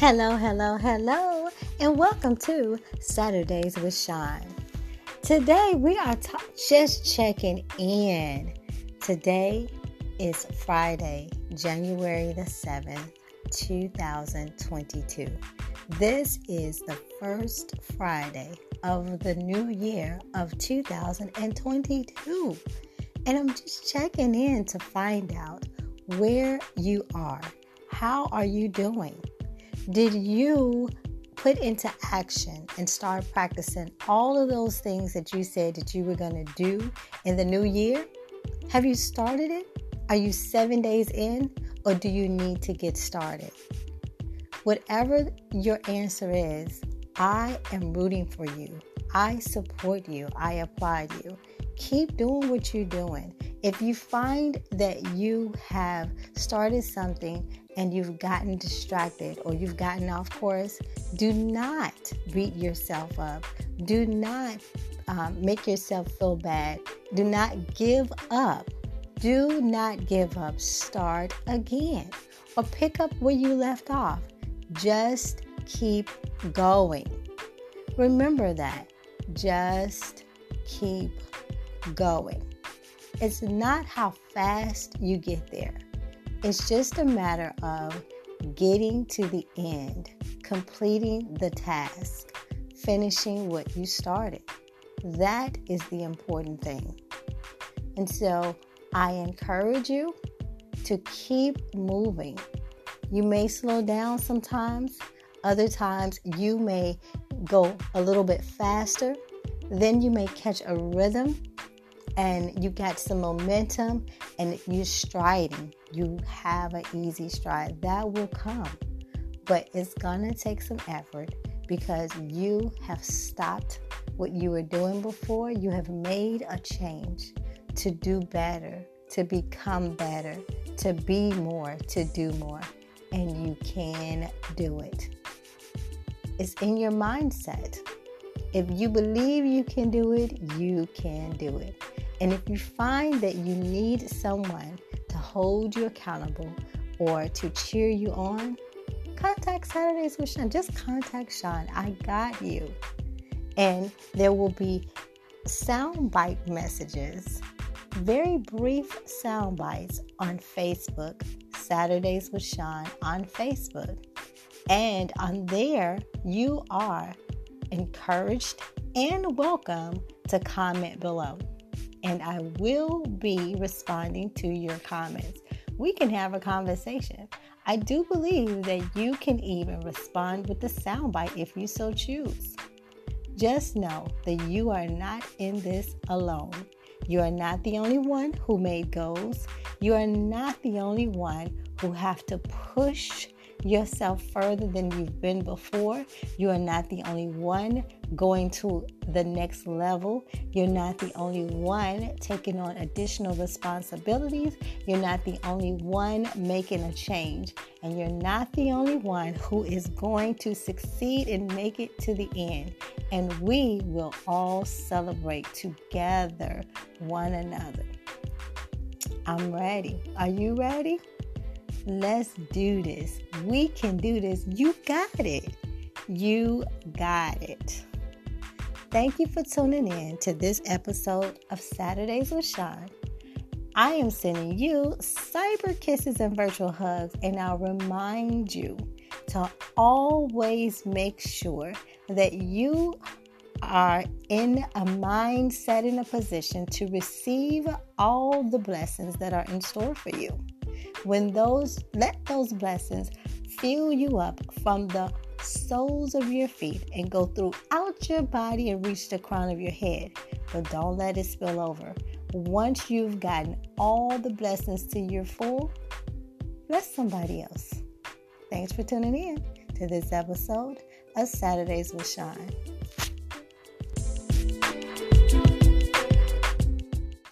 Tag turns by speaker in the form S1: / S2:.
S1: Hello, hello, hello, and welcome to Saturdays with Shaun. Today we are just checking in. Today is Friday, January the 7th, 2022. This is the first Friday of the new year of 2022. And I'm just checking in to find out where you are. How are you doing? Did you put into action and start practicing all of those things that you said that you were going to do in the new year? Have you started it? Are you seven days in, or do you need to get started? Whatever your answer is, I am rooting for you. I support you. I applaud you. Keep doing what you're doing. If you find that you have started something and you've gotten distracted or you've gotten off course, do not beat yourself up. Do not um, make yourself feel bad. Do not give up. Do not give up. Start again or pick up where you left off. Just keep going. Remember that. Just keep going. It's not how fast you get there it's just a matter of getting to the end, completing the task, finishing what you started. That is the important thing. And so I encourage you to keep moving. You may slow down sometimes, other times you may go a little bit faster. Then you may catch a rhythm and you got some momentum and you're striding. You have an easy stride. That will come. But it's to take some effort because you have stopped what you were doing before. You have made a change to do better, to become better, to be more, to do more. And you can do it. It's in your mindset. If you believe you can do it, you can do it. And if you find that you need someone to hold you accountable or to cheer you on, contact Saturdays with Shaun. Just contact Shaun. I got you. And there will be soundbite messages, very brief sound bites on Facebook, Saturdays with Shaun on Facebook. And on there, you are encouraged and welcome to comment below and I will be responding to your comments. We can have a conversation. I do believe that you can even respond with the soundbite if you so choose. Just know that you are not in this alone. You are not the only one who made goals. You are not the only one who have to push yourself further than you've been before. You are not the only one going to the next level. You're not the only one taking on additional responsibilities. You're not the only one making a change. And you're not the only one who is going to succeed and make it to the end. And we will all celebrate together one another. I'm ready. Are you ready? Let's do this. We can do this. You got it. You got it. Thank you for tuning in to this episode of Saturdays with Shaun. I am sending you cyber kisses and virtual hugs, and I'll remind you to always make sure that you are in a mindset, in a position to receive all the blessings that are in store for you when those let those blessings fill you up from the soles of your feet and go throughout your body and reach the crown of your head. But don't let it spill over. Once you've gotten all the blessings to your full, bless somebody else. Thanks for tuning in to this episode of Saturdays with Shaun.